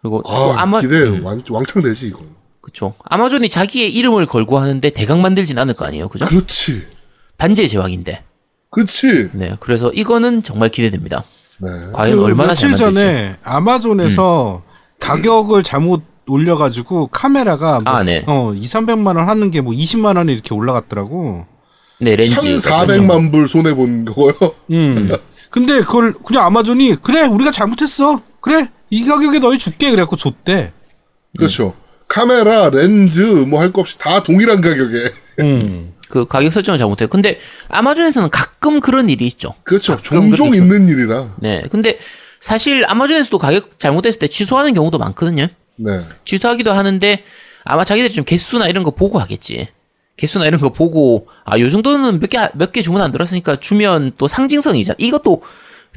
그리고 또 아, 아마 기대 음, 왕, 왕창 되지, 이건. 그렇죠. 아마존이 자기의 이름을 걸고 하는데 대강 만들진 않을 거 아니에요. 그죠? 그렇지. 반지의 제왕인데. 그렇지. 네. 그래서 이거는 정말 기대됩니다. 네. 과연 그 얼마나 잘 며칠. 전에 아마존에서 가격을 잘못 올려가지고 카메라가 뭐 아, 네. 어 2, 300만 원 하는 게 뭐 20만 원이 이렇게 올라갔더라고. 네, 렌즈. 1,400만 불 손해 본 거요? 음. 근데 그걸 그냥 아마존이 그래 우리가 잘못했어. 그래 이 가격에 너희 줄게 그래갖고 줬대. 그렇죠. 카메라, 렌즈, 뭐 할 거 없이 다 동일한 가격에. 음. 그 가격 설정을 잘 못해요. 근데 아마존에서는 가끔 그런 일이 있죠. 그렇죠. 종종 있는 일이라. 네. 근데 사실 아마존에서도 가격 잘못했을 때 취소하는 경우도 많거든요. 네. 취소하기도 하는데 아마 자기들이 좀 개수나 이런 거 보고 하겠지. 개수나 이런 거 보고 아, 요 정도는 몇 개 몇 개 주문 안 들었으니까 주면 또 상징성이자 이것도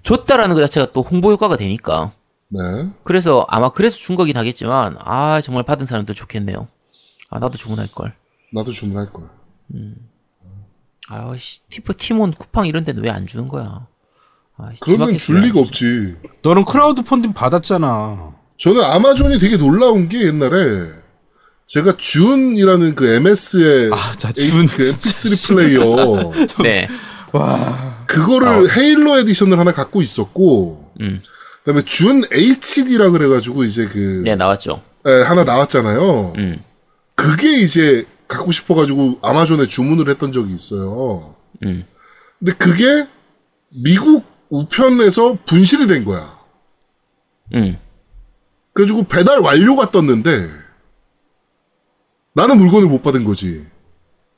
줬다라는 것 자체가 또 홍보 효과가 되니까. 네. 그래서 아마 그래서 준 거긴 하겠지만 아, 정말 받은 사람들 좋겠네요. 아, 나도 주문할 걸. 나도 주문할 걸. 아, 씨, 티프 티몬 쿠팡 이런 데는 왜 안 주는 거야? 아, 씨, 그러면 줄 리가 없지. 너는 크라우드 펀딩 받았잖아. 저는 아마존이 되게 놀라운 게 옛날에 제가 Zune이라는 그 MS의 아, 자, Zune 그 MP3 플레이어? 네. 그거를 Halo edition을 하나 갖고 있었고 음. 그다음에 Zune HD라 그래 가지고 이제 그 네, 나왔죠. 에, 하나 나왔잖아요. 음. 그게 이제 갖고 싶어가지고 아마존에 주문을 했던 적이 있어요. 음. 근데 그게 미국 우편에서 분실이 된 거야. 음. 그래가지고 배달 완료가 떴는데 나는 물건을 못 받은 거지.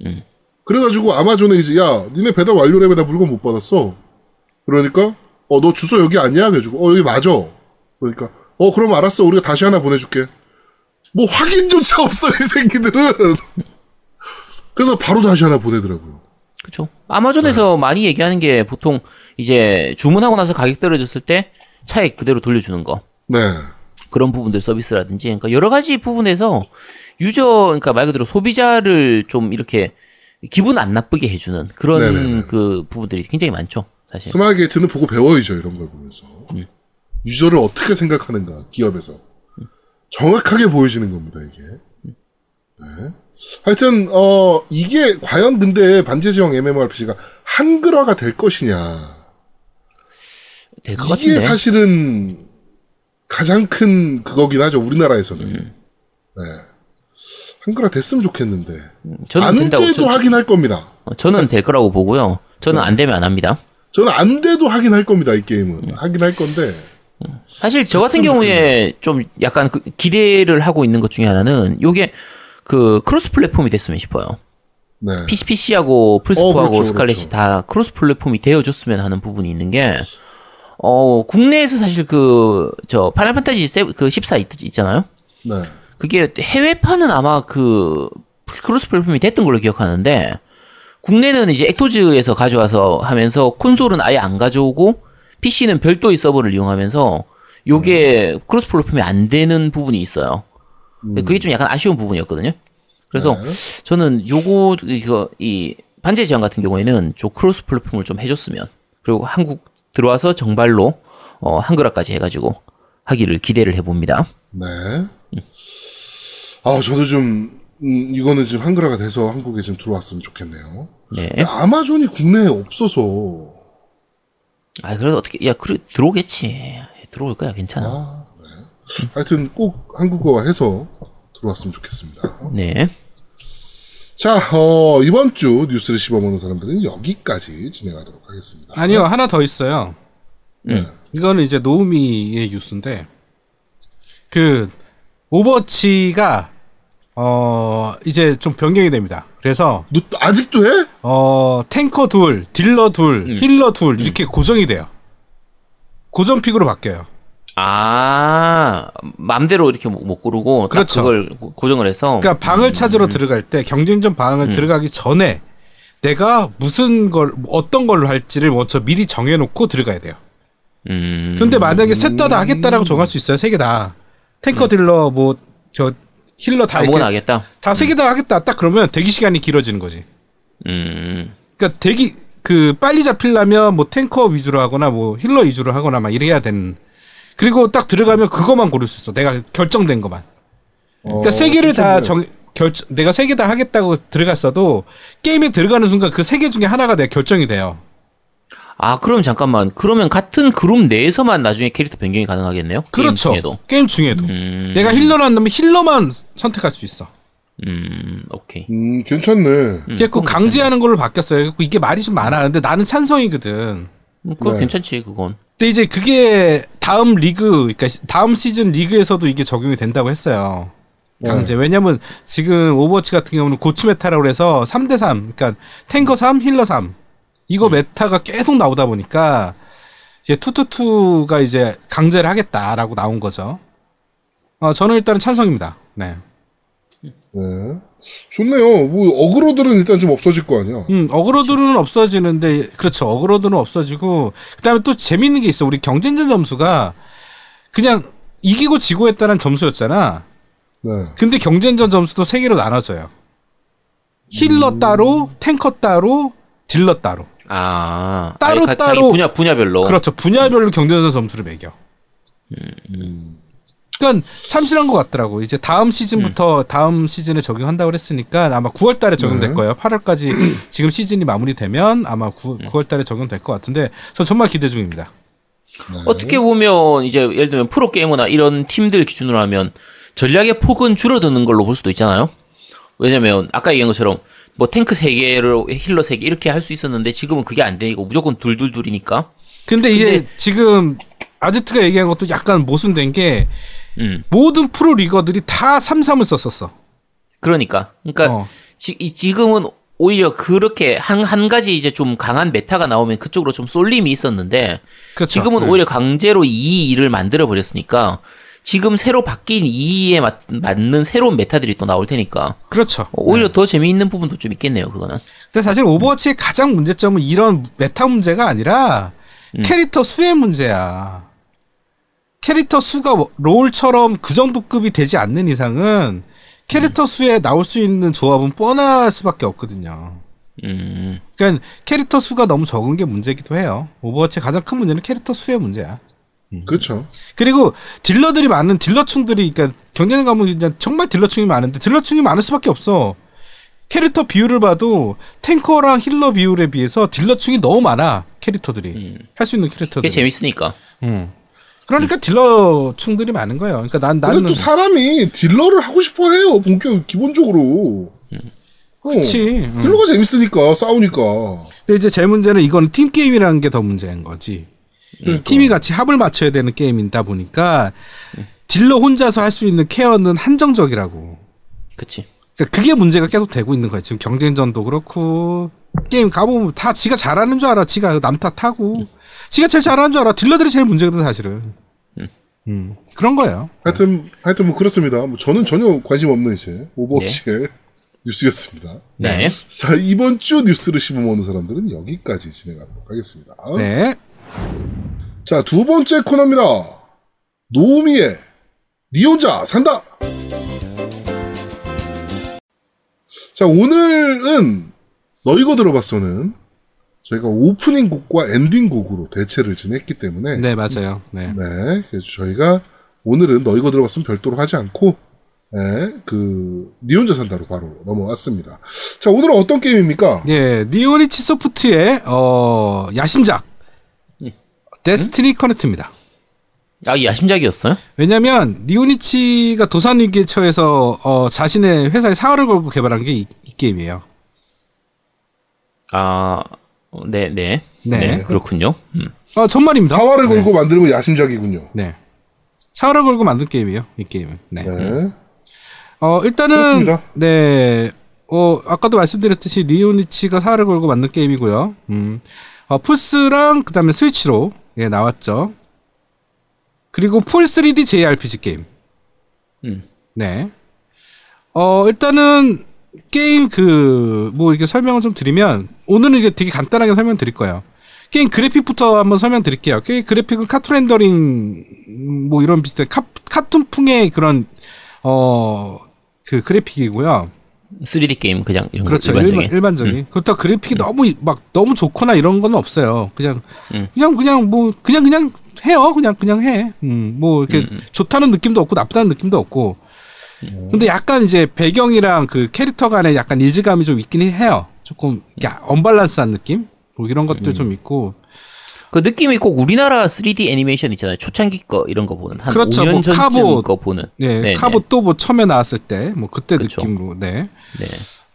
음. 그래가지고 아마존에 이제 야 니네 배달 완료래며 나 물건 못 받았어. 그러니까 어 너 주소 여기 아니야? 그래가지고 어 여기 맞아. 그러니까 어 그럼 알았어 우리가 다시 하나 보내줄게. 뭐 확인조차 없어 이 새끼들은. 그래서 바로 다시 하나 보내더라고요. 그렇죠. 아마존에서 많이 얘기하는 게 보통 이제 주문하고 나서 가격 떨어졌을 때 차에 그대로 돌려주는 거. 네. 그런 부분들 서비스라든지 그러니까 여러 가지 부분에서 유저 그러니까 말 그대로 소비자를 좀 이렇게 기분 안 나쁘게 해주는 그런 네네네. 그 부분들이 굉장히 많죠. 사실. 스마트 게이트는 보고 배워야죠 이런 걸 보면서 유저를 어떻게 생각하는가 기업에서 정확하게 보여지는 겁니다 이게. 네. 하여튼 어 이게 과연 근데 반지지형 MMORPG가 한글화가 될 것이냐 될 것 이게 같은데. 사실은 가장 큰 그거긴 하죠 우리나라에서는. 음. 네. 한글화 됐으면 좋겠는데 저는 안 된다고 돼도 저, 하긴 할 겁니다. 어, 저는 될 거라고 보고요. 저는 안 되면 안 합니다. 저는 안 돼도 하긴 할 겁니다 이 게임은 음. 하긴 할 건데 사실 저 같은 경우에 좀 약간 그 기대를 하고 있는 것 중에 하나는 요게 그 cross 플랫폼이 됐으면 싶어요. 네. PC, PC하고 플스포하고 어, 그렇죠, 스칼렛이 그렇죠. 다 cross 플랫폼이 되어줬으면 하는 부분이 있는 게, 어, 국내에서 사실 그, 저, 파이널 판타지 세, 그14 있, 있잖아요? 네. 그게 해외판은 아마 그, cross 플랫폼이 됐던 걸로 기억하는데, 국내는 이제 액토즈에서 가져와서 하면서 콘솔은 아예 안 가져오고, PC는 별도의 서버를 이용하면서, 요게 cross 플랫폼이 안 되는 부분이 있어요. 그게 좀 약간 아쉬운 부분이었거든요. 그래서 네. 저는 요거 이거 이 반제 제한 같은 경우에는 저 cross 플랫폼을 좀 해줬으면 그리고 한국 들어와서 정발로 어 한글화까지 해가지고 하기를 기대를 해봅니다. 네. 아, 저도 좀, 음, 이거는 지금 한글화가 돼서 한국에 좀 들어왔으면 좋겠네요. 네. 아마존이 국내에 없어서, 아 그래도 어떻게 야 그래 들어오겠지. 들어올 거야 괜찮아. 아, 네. 하여튼 꼭 한국어화 해서 들어왔으면 좋겠습니다. 네. 자, 어, 이번 주 뉴스를 씹어먹는 사람들은 여기까지 진행하도록 하겠습니다. 아니요 하나 더 있어요. 음. 이거는 이제 노우미의 뉴스인데 그 오버워치가 어 이제 좀 변경이 됩니다. 그래서 너 아직도 해? 어 탱커 둘, 딜러 둘, healer 둘 이렇게 고정이 돼요. 고정 pick으로 바뀌어요. 아 맘대로 이렇게 못, 못 고르고 딱 그렇죠. 그걸 고- 고정을 해서 그러니까 방을 찾으러 들어갈 때 경쟁전 방을 들어가기 전에 내가 무슨 걸 어떤 걸로 할지를 먼저 미리 정해 놓고 들어가야 돼요. 음. 근데 만약에 셋 다 다 하겠다라고 정할 수 있어요. 세 개 다. 탱커 딜러 뭐 저 힐러 다 아무거나 하겠다. 다 세 개 다 하겠다. 딱 그러면 대기 시간이 길어지는 거지. 음. 그러니까 대기 그 빨리 잡히려면 뭐 탱커 위주로 하거나 뭐 힐러 위주로 하거나 막 이래야 되는. 그리고 딱 들어가면 그것만 고를 수 있어. 내가 결정된 것만. 그러니까 어, 세 개를 다. 정 결 내가 세 개 다 하겠다고 들어갔어도 게임에 들어가는 순간 그 세 개 중에 하나가 내가 결정이 돼요. 아, 그럼 잠깐만. 그러면 같은 그룹 내에서만 나중에 캐릭터 변경이 가능하겠네요? 게임 그렇죠. 중에도. 게임 중에도. 음. 내가 healer를 한다면 healer만 선택할 수 있어. 음, 오케이. 음, 괜찮네. 음, 그래서 그건 강제하는 걸로 바뀌었어요. 그래서 이게 말이 좀 많아. 근데 나는 찬성이거든. 음, 그건 네. 괜찮지, 그건. 근데 이제 그게 다음 리그, 그러니까 다음 시즌 리그에서도 이게 적용이 된다고 했어요. 강제. 왜냐면 지금 오버워치 같은 경우는 GOATS meta라고 해서 3대 3, 그러니까 탱커 3, healer 3. 이거 meta가 계속 나오다 보니까 이제 two two two가 이제 강제를 하겠다라고 나온 거죠. 어, 저는 일단은 찬성입니다. 네. 네. 좋네요. 뭐, aggro들은 일단 좀 없어질 거 아니야. 음, aggro들은 없어지는데, 그렇죠. aggro들은 없어지고, 그 다음에 또 재밌는 게 있어. 우리 경쟁전 점수가 그냥 이기고 지고 했다는 점수였잖아. 네. 근데 경쟁전 점수도 세 개로 나눠져요. 힐러 따로, 탱커 따로, 딜러 따로. 아, 따로 아니, 가- 자기 따로- 분야, 분야별로. 그렇죠. 분야별로 경쟁전 점수를 매겨. 그러니까 참신한 것 같더라고. 이제 다음 시즌부터 다음 시즌에 적용한다고 그랬으니까 아마 9월 달에 적용될 네. 거예요. 8월까지 지금 시즌이 마무리되면 아마 9, 9월 달에 적용될 것 같은데 저 정말 기대 중입니다. 어떻게 보면 이제 예를 들면 프로 게이머나 이런 팀들 기준으로 하면 전략의 폭은 줄어드는 걸로 볼 수도 있잖아요. 왜냐면 아까 얘기한 것처럼 뭐 탱크 3개를 healer 3개 이렇게 할 수 있었는데 지금은 그게 안 되니까 무조건 둘둘둘이니까. 근데 이게 근데- 지금 아제트가 얘기한 것도 약간 모순된 게 음. 모든 프로 리거들이 다 3-3을 썼었어. 그러니까. 그러니까 어. 지, 이- 지금은 오히려 그렇게 한, 한 가지 이제 좀 강한 meta가 나오면 그쪽으로 좀 쏠림이 있었는데 그렇죠. 지금은 네. 오히려 강제로 2-2를 만들어 버렸으니까 지금 새로 바뀐 2-2에 맞, 맞는 새로운 meta들이 또 나올 테니까 그렇죠. 오히려 더 재미있는 부분도 좀 있겠네요, 그거는. 근데 사실 오버워치의 가장 문제점은 이런 meta 문제가 아니라 캐릭터 수의 문제야. 캐릭터 수가 롤처럼 그 정도 급이 되지 않는 이상은 캐릭터 수에 나올 수 있는 조합은 뻔할 수밖에 없거든요. 음, 그러니까 캐릭터 수가 너무 적은 게 문제기도 해요. 오버워치의 가장 큰 문제는 캐릭터 수의 문제야. 그렇죠. 그리고 딜러들이 많은 딜러충들이 그러니까 경쟁 가면 그냥 정말 딜러충이 많은데 딜러충이 많을 수밖에 없어. 캐릭터 비율을 봐도 탱커랑 healer 비율에 비해서 딜러충이 너무 많아 캐릭터들이 할수 있는 그게 캐릭터들 이. 재밌으니까. 음. 그러니까 딜러충들이 많은 거예요. 그러니까 난 근데 나는 또 사람이 딜러를 하고 싶어 해요. 본격, 기본적으로. 어, 그렇지. 음. 딜러가 재밌으니까, 싸우니까. 근데 이제 제 문제는 이건 팀 게임이라는 게 더 문제인 거지. 그러니까. 팀이 같이 합을 맞춰야 되는 게임이다 보니까 딜러 혼자서 할 수 있는 care는 한정적이라고. 그치. 그러니까 그게 문제가 계속 되고 있는 거예요. 지금 경쟁전도 그렇고 게임 가보면 다 지가 잘하는 줄 알아. 지가 남 탓하고 지가 제일 잘하는 줄 알아. 딜러들이 제일 문제거든 사실은. 음. 그런 거예요. 하여튼, 하여튼 뭐 그렇습니다. 뭐 저는 전혀 관심 없는 이제 오버워치의 뉴스였습니다. 네. 자, 이번 주 뉴스를 씹어먹는 사람들은 여기까지 진행하도록 하겠습니다. 네. 자, 두 번째 코너입니다. 노우미의 니 혼자 산다! 자, 오늘은 너 이거 들어봤어는 저희가 오프닝 곡과 엔딩 곡으로 대체를 좀 했기 때문에 네 맞아요. 네. 네, 그래서 저희가 오늘은 너 이거 들어봤어는 별도로 하지 않고 네, 그, 니 혼자 산다로 바로 넘어왔습니다. 자, 오늘은 어떤 게임입니까? 예, 니혼이치 소프트의 어 야심작 Destiny Connect입니다. 아, 야심작이었어요? 왜냐면 니혼이치가 도산 위기에 처해서 어 자신의 회사에 사활을 걸고 개발한 게이 게임이에요. 아, 어, 네, 네. 네. 네, 그렇군요. 음. 아 정말입니다. 사활을 걸고 만들고 야심작이군요. 네. 사활을 걸고 만든 게임이에요. 이 게임은. 네. 네. 어 일단은 그렇습니다. 네. 어 아까도 말씀드렸듯이 니폰이치가 사활을 걸고 만든 게임이고요. 음. 어 플스랑 그 다음에 스위치로 예 나왔죠. 그리고 full 3D JRPG 게임. 음. 네. 어, 일단은 게임 그, 뭐 이게 설명을 좀 드리면, 오늘은 이제 되게 간단하게 설명 드릴 거예요. 게임 그래픽부터 한번 설명 드릴게요. 게임 그래픽은 카툰 렌더링, 음, 뭐 이런 비슷한 카, 카툰풍의 그런, 어, 그 그래픽이고요. 3D 게임 그냥 이런 그렇죠. 거 일반적인. 일반, 일반적인. 그렇다고 그래픽이 너무 이- 막 너무 좋거나 이런 건 없어요. 그냥 음. 그냥 그냥 뭐 그냥 그냥 해요. 그냥 그냥 해. 음, 뭐 이렇게 좋다는 느낌도 없고 나쁘다는 느낌도 없고. 근데 약간 이제 배경이랑 그 캐릭터 간에 약간 일지감이 좀 있긴 해요. 조금 언밸런스한 느낌? 뭐 이런 것도 좀 있고. 그 느낌이 꼭 우리나라 3D 애니메이션 있잖아요. 초창기 거 이런 거 보는 한 그렇죠. 5년 뭐 전쯤 카보. 거 보는. 네, 네, 카보 또뭐 처음에 나왔을 때 뭐 그때 그쵸. 느낌으로. 네. 네.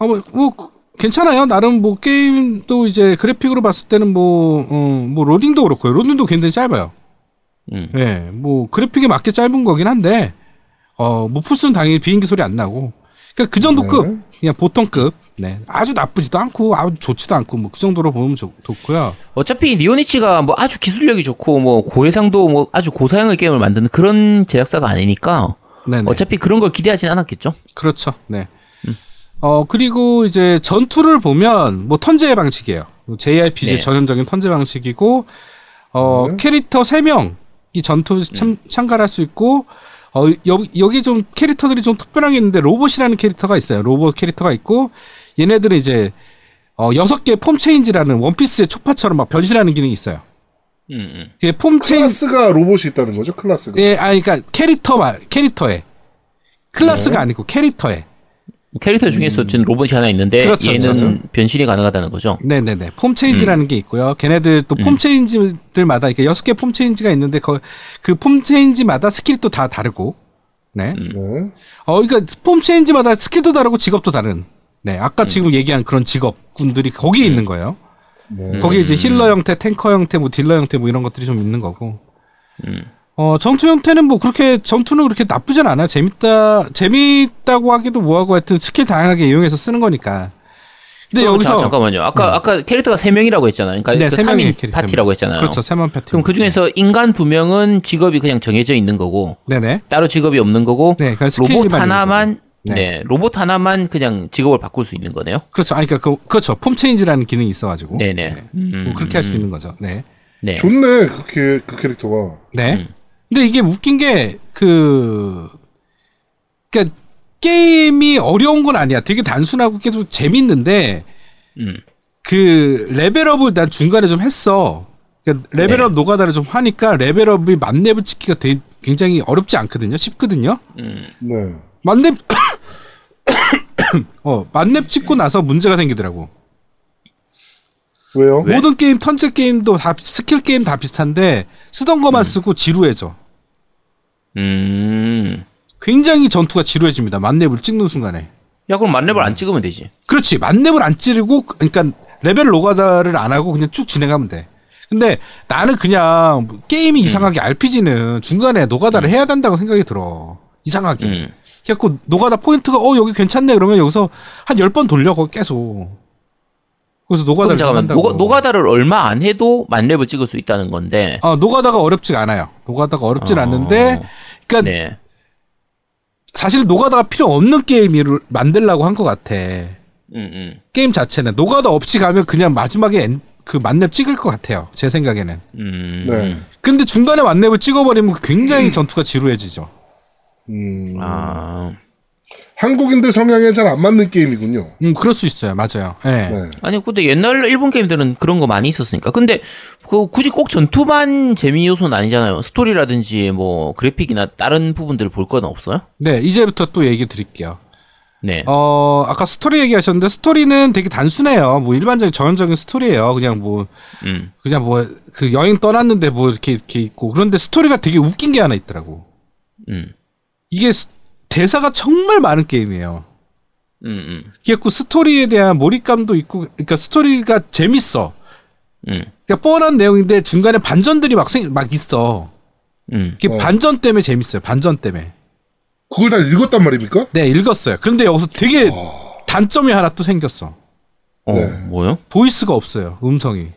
아, 뭐, 뭐, 괜찮아요. 나름 뭐, 게임도 이제 그래픽으로 봤을 때는 뭐, 어, 뭐, 로딩도 그렇고요. 로딩도 굉장히 짧아요. 음. 예, 뭐, 그래픽에 맞게 짧은 거긴 한데, 어, 뭐, 풀스는 당연히 비행기 소리 안 나고, 그니까 그 정도 네. 급, 그냥 보통급, 네. 아주 나쁘지도 않고, 아주 좋지도 않고, 뭐, 그 정도로 보면 좋, 좋고요. 어차피 니오니치가 뭐 아주 기술력이 좋고 뭐 고해상도 뭐 아주 고사양의 게임을 만드는 그런 제작사가 아니니까 네네. 어차피 그런 걸 기대하진 않았겠죠. 그렇죠. 네. 어, 그리고 이제 전투를 보면 뭐 턴제 방식이에요. JRPG 네. 전형적인 턴제 방식이고, 어, 네. 캐릭터 3명이 전투 참, 참가할 수 있고, 어, 여기, 여기 좀 캐릭터들이 좀 특별한 게 있는데, 로봇이라는 캐릭터가 있어요. 로봇 캐릭터가 있고, 얘네들은 이제, 어, 6개 form change라는 원피스의 쵸파처럼 막 변신하는 기능이 있어요. 음, 음. 그게 form change, 클래스가 로봇이 있다는 거죠, 클래스가. 예, 아니, 그니까 캐릭터 말, 캐릭터에. 클래스가 네. 아니고 캐릭터에. 캐릭터 중에서 지금 로봇이 하나 있는데 음. 그렇죠, 얘는 그렇죠. 변신이 가능하다는 거죠. 네네네. form change라는 게 있고요. 걔네들 또 form change들마다 이렇게 여섯 개 form change가 있는데 그 form change마다 스킬이 또 다 다르고. 네. 네. 어, 그러니까 form change마다 스킬도 다르고 직업도 다른. 네. 아까 지금 얘기한 그런 직업군들이 거기에 있는 거예요. 네. 거기에 이제 healer 형태, 탱커 형태, 뭐 딜러 형태 뭐 이런 것들이 좀 있는 거고. 어, 전투 형태는 뭐 그렇게 전투는 그렇게 나쁘진 않아요. 재밌다, 재밌다고 하기도 뭐하고 하여튼 스킬 다양하게 이용해서 쓰는 거니까. 근데 그럼 여기서 자, 잠깐만요. 아까 아까 캐릭터가 세 명이라고 했잖아요. 그러니까 네, 그 세 명의 3인 캐릭터. 파티라고 했잖아요. 그렇죠. 세 명 파티. 그럼 그 중에서 인간 두 명은 직업이 그냥 정해져 있는 거고 네네. 따로 직업이 없는 거고 네, 그냥 스킬만 로봇 하나만 거고. 네. 로봇 하나만 그냥 직업을 바꿀 수 있는 거네요. 그렇죠. 아니, 그러니까 그, 그렇죠. form change라는 기능이 있어가지고. 네네. 음, 뭐 그렇게 할 수 있는 거죠. 네. 네. 좋네, 그, 캐, 그 캐릭터가. 네. 근데 이게 웃긴 게, 그, 그니까, 게임이 어려운 건 아니야. 되게 단순하고 계속 재밌는데, 음. 그, level up을 난 중간에 좀 했어. 그러니까 level up 노가다를 좀 하니까 level up이 만렙을 찍기가 되게 굉장히 어렵지 않거든요. 쉽거든요. 네. 만렙, 어, 만렙 찍고 나서 문제가 생기더라고. 왜요? 왜? 모든 게임, 턴제 게임도 다, 스킬 게임 다 비슷한데, 쓰던 것만 쓰고 지루해져. 음. 굉장히 전투가 지루해집니다. 만렙을 찍는 순간에. 야 그럼 만렙을 안 찍으면 되지. 그렇지. 만렙을 안 찍고, 그러니까 레벨 노가다를 안 하고 그냥 쭉 진행하면 돼. 근데 나는 그냥 게임이 이상하게 RPG는 중간에 노가다를 해야 된다고 생각이 들어. 이상하게. 음. 그래갖고 노가다 포인트가 어 여기 괜찮네 그러면 여기서 한 10번 돌려 거기 계속. 그래서 노가다를 좀 잠깐만. 노가, 노가다를 얼마 안 해도 만렙을 찍을 수 있다는 건데. 어, 노가다가 어렵지가 않아요. 노가다가 어렵진 어. 않는데, 그러니까 네. 사실 노가다가 필요 없는 게임을 만들라고 한 것 같아. 음, 음, 게임 자체는 노가다 없이 가면 그냥 마지막에 엔- 그 만렙 찍을 것 같아요. 제 생각에는. 음. 네. 근데 중간에 만렙을 찍어버리면 굉장히 전투가 지루해지죠. 음, 아. 한국인들 성향에 잘 안 맞는 게임이군요. 음, 그럴 수 있어요. 맞아요. 예. 네. 아니 근데 옛날 일본 게임들은 그런 거 많이 있었으니까. 근데 그 굳이 꼭 전투만 재미 요소는 아니잖아요. 스토리라든지 뭐 그래픽이나 다른 부분들을 볼 건 없어요? 네, 이제부터 또 얘기 드릴게요. 네. 어, 아까 스토리 얘기하셨는데 스토리는 되게 단순해요. 뭐 일반적인 전형적인 스토리예요. 그냥 뭐 음. 그냥 뭐 그 여행 떠났는데 뭐 이렇게 이렇게 있고 그런데 스토리가 되게 웃긴 게 하나 있더라고. 음. 이게 스- 대사가 정말 많은 게임이에요. 음. 음. 그래갖고 스토리에 대한 몰입감도 있고, 그러니까 스토리가 재밌어. 음. 그러니까 뻔한 내용인데 중간에 반전들이 막 생, 막 있어. 음. 어. 반전 때문에 재밌어요. 반전 때문에. 그걸 다 읽었단 말입니까? 네, 읽었어요. 그런데 여기서 되게 단점이 하나 또 생겼어. 어, 네. 뭐요? voice가 없어요. 음성이.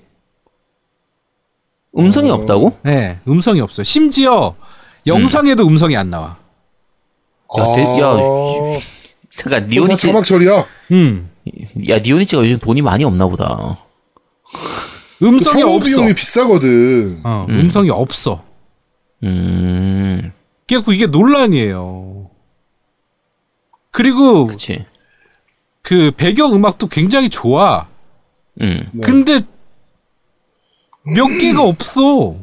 음성이 어. 없다고? 네, 음성이 없어요. 심지어 영상에도 음. 성이안 나와. 야, 대- 야, 아, 잠깐 니오니치 자막 처리야. 음. 야 니오니치가 요즘 돈이 많이 없나 보다. 음성이 상호 없어. 비용이 비싸거든. 어, 음. 성이 없어. 음. 그래갖고 이게 논란이에요. 그리고 그렇지. 그 배경 음악도 굉장히 좋아. 음. 네. 근데 몇 개가 없어.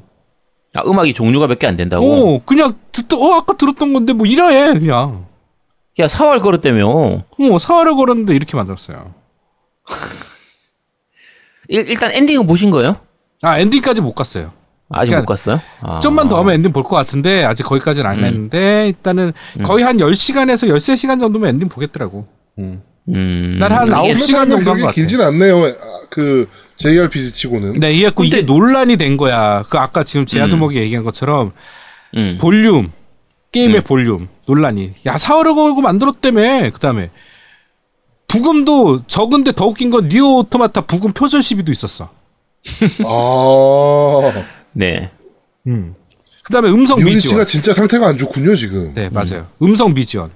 아, 음악이 종류가 몇 개 안 된다고. 어, 그냥 듣다 어 아까 들었던 건데 뭐 이래 그냥. 야, 사활 걸었다며. 어, 사활을 걸었는데 이렇게 만들었어요. 일, 일단 엔딩은 보신 거예요? 아, 엔딩까지 못 갔어요. 아직 그러니까 못 갔어요? 아. 좀만 더 하면 엔딩 볼 것 같은데 아직 거기까지는 안 음. 했는데 일단은 거의 한 10시간에서 13시간 정도면 엔딩 보겠더라고. 음. 음. 난한 이게- 아홉 시- 시간 정도 한 것 같아. 길진 않네요. 아, 그 JRPG 치고는. 네, 이해했고 이게 논란이 된 거야. 그 아까 지금 제아두목이 얘기한 것처럼 음. 볼륨 게임의 볼륨 논란이. 야 사활을 걸고 만들었다며. 그다음에 부금도 적은데 더 웃긴 건 니어 오토마타 부금 표절 시비도 있었어. 아, 네. 음. 그다음에 음성 미지원. 진짜 상태가 안 좋군요 지금. 네, 맞아요. 음성 미지원.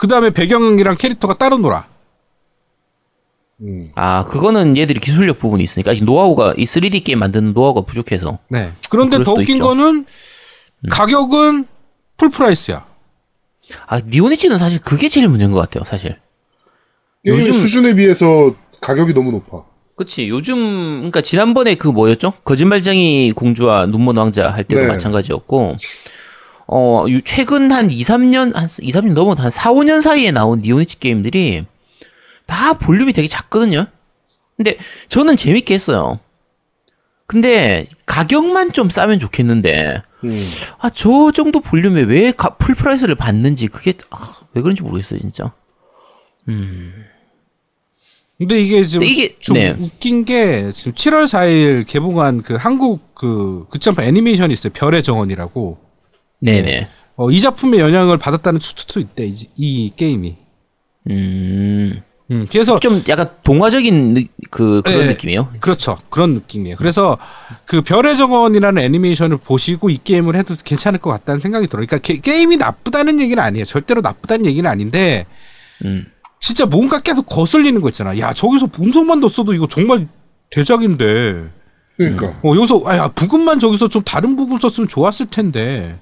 그다음에 배경이랑 캐릭터가 따로 놀아. 음. 아, 그거는 얘들이 기술력 부분이 있으니까 아직 노하우가 이 3D 게임 만드는 노하우가 부족해서. 네. 그런데 더 웃긴 있죠. 거는 가격은 full price야. 아, 니혼이치는 사실 그게 제일 문제인 것 같아요, 사실. 게임 요즘- 수준에 비해서 가격이 너무 높아. 그치. 요즘, 그러니까 지난번에 그 뭐였죠? 거짓말쟁이 공주와 눈먼 왕자 할 때도 네. 마찬가지였고, 어, 요- 최근 한 2, 3년, 한 2, 3년 넘은 한 4, 5년 사이에 나온 니혼이치 게임들이 다 볼륨이 되게 작거든요? 근데 저는 재밌게 했어요. 근데 가격만 좀 싸면 좋겠는데, 음. 아, 저 정도 볼륨에 왜 가- full price를 받는지 그게, 아, 왜 그런지 모르겠어요, 진짜. 근데 이게 지금 근데 이게- 좀 네. 웃긴 게 지금 7월 4일 개봉한 그 한국 그 극장판 애니메이션이 있어요. 별의 정원이라고. 네네. 어, 이 작품의 영향을 받았다는 추측도 있대. 이, 이 게임이. 음. 음, 그래서 좀 약간 동화적인 느- 그 그런 네. 느낌이에요. 그렇죠. 그런 느낌이에요. 그래서 그 별의 정원이라는 애니메이션을 보시고 이 게임을 해도 괜찮을 것 같다는 생각이 들어요. 그러니까 게, 게임이 나쁘다는 얘기는 아니에요. 절대로 나쁘다는 얘기는 아닌데 음. 진짜 뭔가 계속 거슬리는 거 있잖아. 야 저기서 음성만 넣었어도 이거 정말 대작인데. 그러니까 어 여기서 아야 브금만 저기서 좀 다른 부분 썼으면 좋았을 텐데.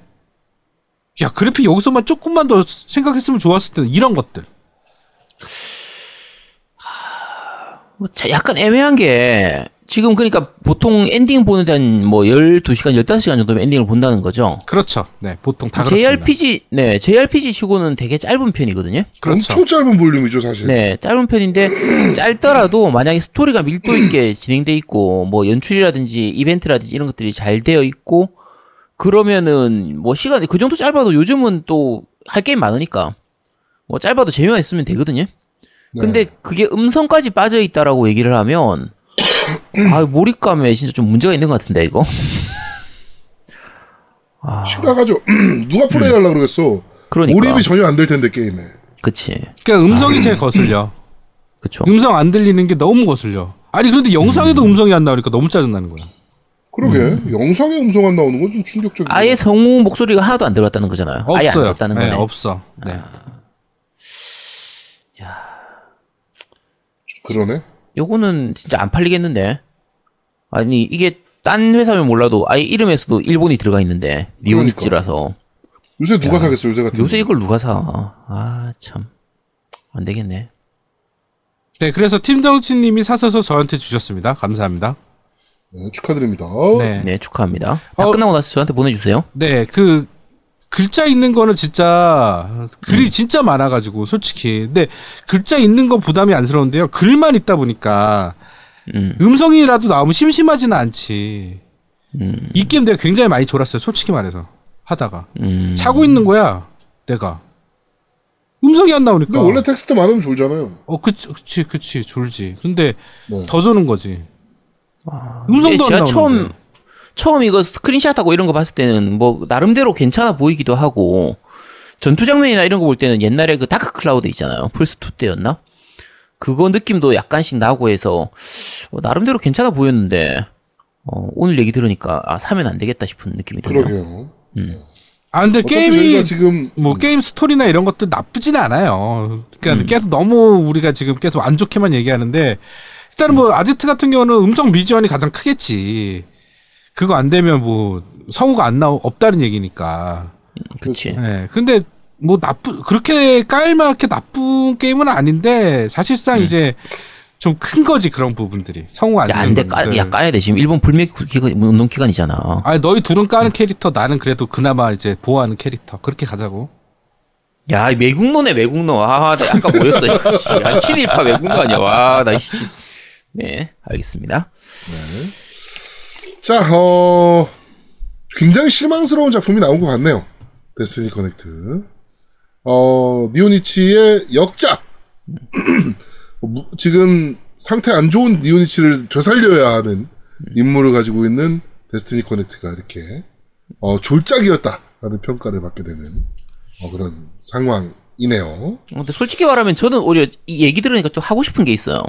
야 그래픽 여기서만 조금만 더 생각했으면 좋았을 텐데 이런 것들. 뭐 자, 약간 애매한 게 지금 그러니까 보통 엔딩 보는 데 한 뭐 12시간, 15시간 정도면 엔딩을 본다는 거죠. 그렇죠. 네 보통 다 그렇습니다. JRPG 네, JRPG 치고는 되게 짧은 편이거든요. 그렇죠. 엄청 짧은 볼륨이죠 사실. 네, 짧은 편인데 짧더라도 만약에 스토리가 밀도 있게 진행돼 있고 뭐 연출이라든지 이벤트라든지 이런 것들이 잘 되어 있고 그러면은 뭐 시간이 그 정도 짧아도 요즘은 또 할 게임 많으니까 뭐 짧아도 재미만 있으면 되거든요. 네. 근데 그게 음성까지 빠져 있다라고 얘기를 하면 아 몰입감에 진짜 좀 문제가 있는 것 같은데 이거. 심각하죠. 누가 플레이 하려 그러겠어. 그러니까. 몰입이 전혀 안 될 텐데 게임에. 그치. 그러니까 음성이 제일 거슬려. 그쵸. 음성 안 들리는 게 너무 거슬려. 아니 그런데 영상에도 음. 성이안 나오니까 너무 짜증 나는 거야. 그러게 영상에 음성 안 나오는 건 좀 충격적이죠. 아예 성우 목소리가 하나도 안 들어갔다는 거잖아요. 아예 안 없어요. 썼다는 네, 거네. 없어. 네. 그러네. 요거는 진짜 안 팔리겠는데. 아니 이게 딴 회사면 몰라도 아예 이름에서도 일본이 들어가 있는데 니오니치라서 요새 누가 사겠어 요새 같은. 요새 이걸 누가 사? 아 참. 안 되겠네. 네, 그래서 팀정치님이 사셔서 저한테 주셨습니다. 감사합니다. 네, 축하드립니다. 네. 네 축하합니다. 다 어. 끝나고 나서 저한테 보내주세요. 네, 그 글자 있는 거는 진짜 글이 진짜 많아가지고 솔직히 근데 글자 있는 거 부담이 안스러운데요. 글만 있다 보니까 음. 음성이라도 나오면 심심하지는 않지. 음. 이 게임 내가 굉장히 많이 졸았어요. 솔직히 말해서 하다가 음. 자고 있는 거야. 내가 음성이 안 나오니까. 근데 원래 텍스트 많으면 졸잖아요. 어, 그치, 그치, 그치, 졸지. 근데 네. 더 조는 거지. 이게 음성도 안 나오는데. 처음 처음 이거 스크린샷하고 이런 거 봤을 때는 뭐 나름대로 괜찮아 보이기도 하고 전투 장면이나 이런 거 볼 때는 옛날에 그 다크 클라우드 있잖아요. 플스 2 때였나? 그거 느낌도 약간씩 나고 해서 어, 나름대로 괜찮아 보였는데 어, 오늘 얘기 들으니까 아 사면 안 되겠다 싶은 느낌이 드네요. 그러게요. 아, 근데 게임이 지금 뭐 게임 스토리나 이런 것들 나쁘진 않아요. 음. 그러니까 계속 너무 우리가 지금 계속 안 좋게만 얘기하는데 일단은 뭐 아지트 같은 경우는 음성 미지원이 가장 크겠지. 그거 안 되면 뭐 성우가 안 나오 없다는 얘기니까. 그치. 예. 근데 뭐 나쁘 그렇게 깔맞게 나쁜 게임은 아닌데 사실상 이제 좀 큰 거지 그런 부분들이 성우 안 야, 쓰는 안 돼. 까, 부분들. 야, 까야 돼. 지금 일본 불매 기간, 운동 기간이잖아. 아니 너희 둘은 까는 캐릭터 나는 그래도 그나마 이제 보호하는 캐릭터 그렇게 가자고. 야, 외국노네, 외국노. 아, 나 아까 뭐였어. 씨. 야, 친일파 외국노 아니야. 와, 나, 씨. 네, 알겠습니다. 자, 어, 굉장히 실망스러운 작품이 나온 것 같네요. 데스티니 커넥트. 어, 니혼이치의 역작. 지금 상태 안 좋은 니혼이치를 되살려야 하는 임무를 가지고 있는 데스티니 커넥트가 이렇게, 어, 졸작이었다라는 평가를 받게 되는, 어, 그런 상황이네요. 어, 근데 솔직히 말하면 저는 오히려 이 얘기 들으니까 좀 하고 싶은 게 있어요.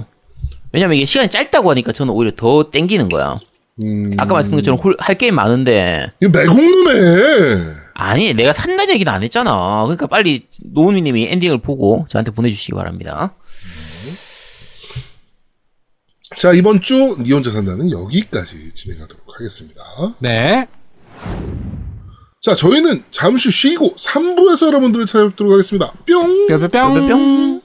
왜냐면 이게 시간이 짧다고 하니까 저는 오히려 더 땡기는 거야. 음, 아까 말씀드린 것처럼 홀- 할 게임 많은데 이거 매국노네! 아니 내가 산다는 얘기는 안 했잖아. 그러니까 빨리 노은미님이 엔딩을 보고 저한테 보내주시기 바랍니다. 자, 이번 주 니 혼자 산다는 여기까지 진행하도록 하겠습니다. 네. 자, 저희는 잠시 쉬고 3부에서 여러분들을 찾아뵙도록 하겠습니다. 뿅! 뿅뿅뿅. 뿅뿅.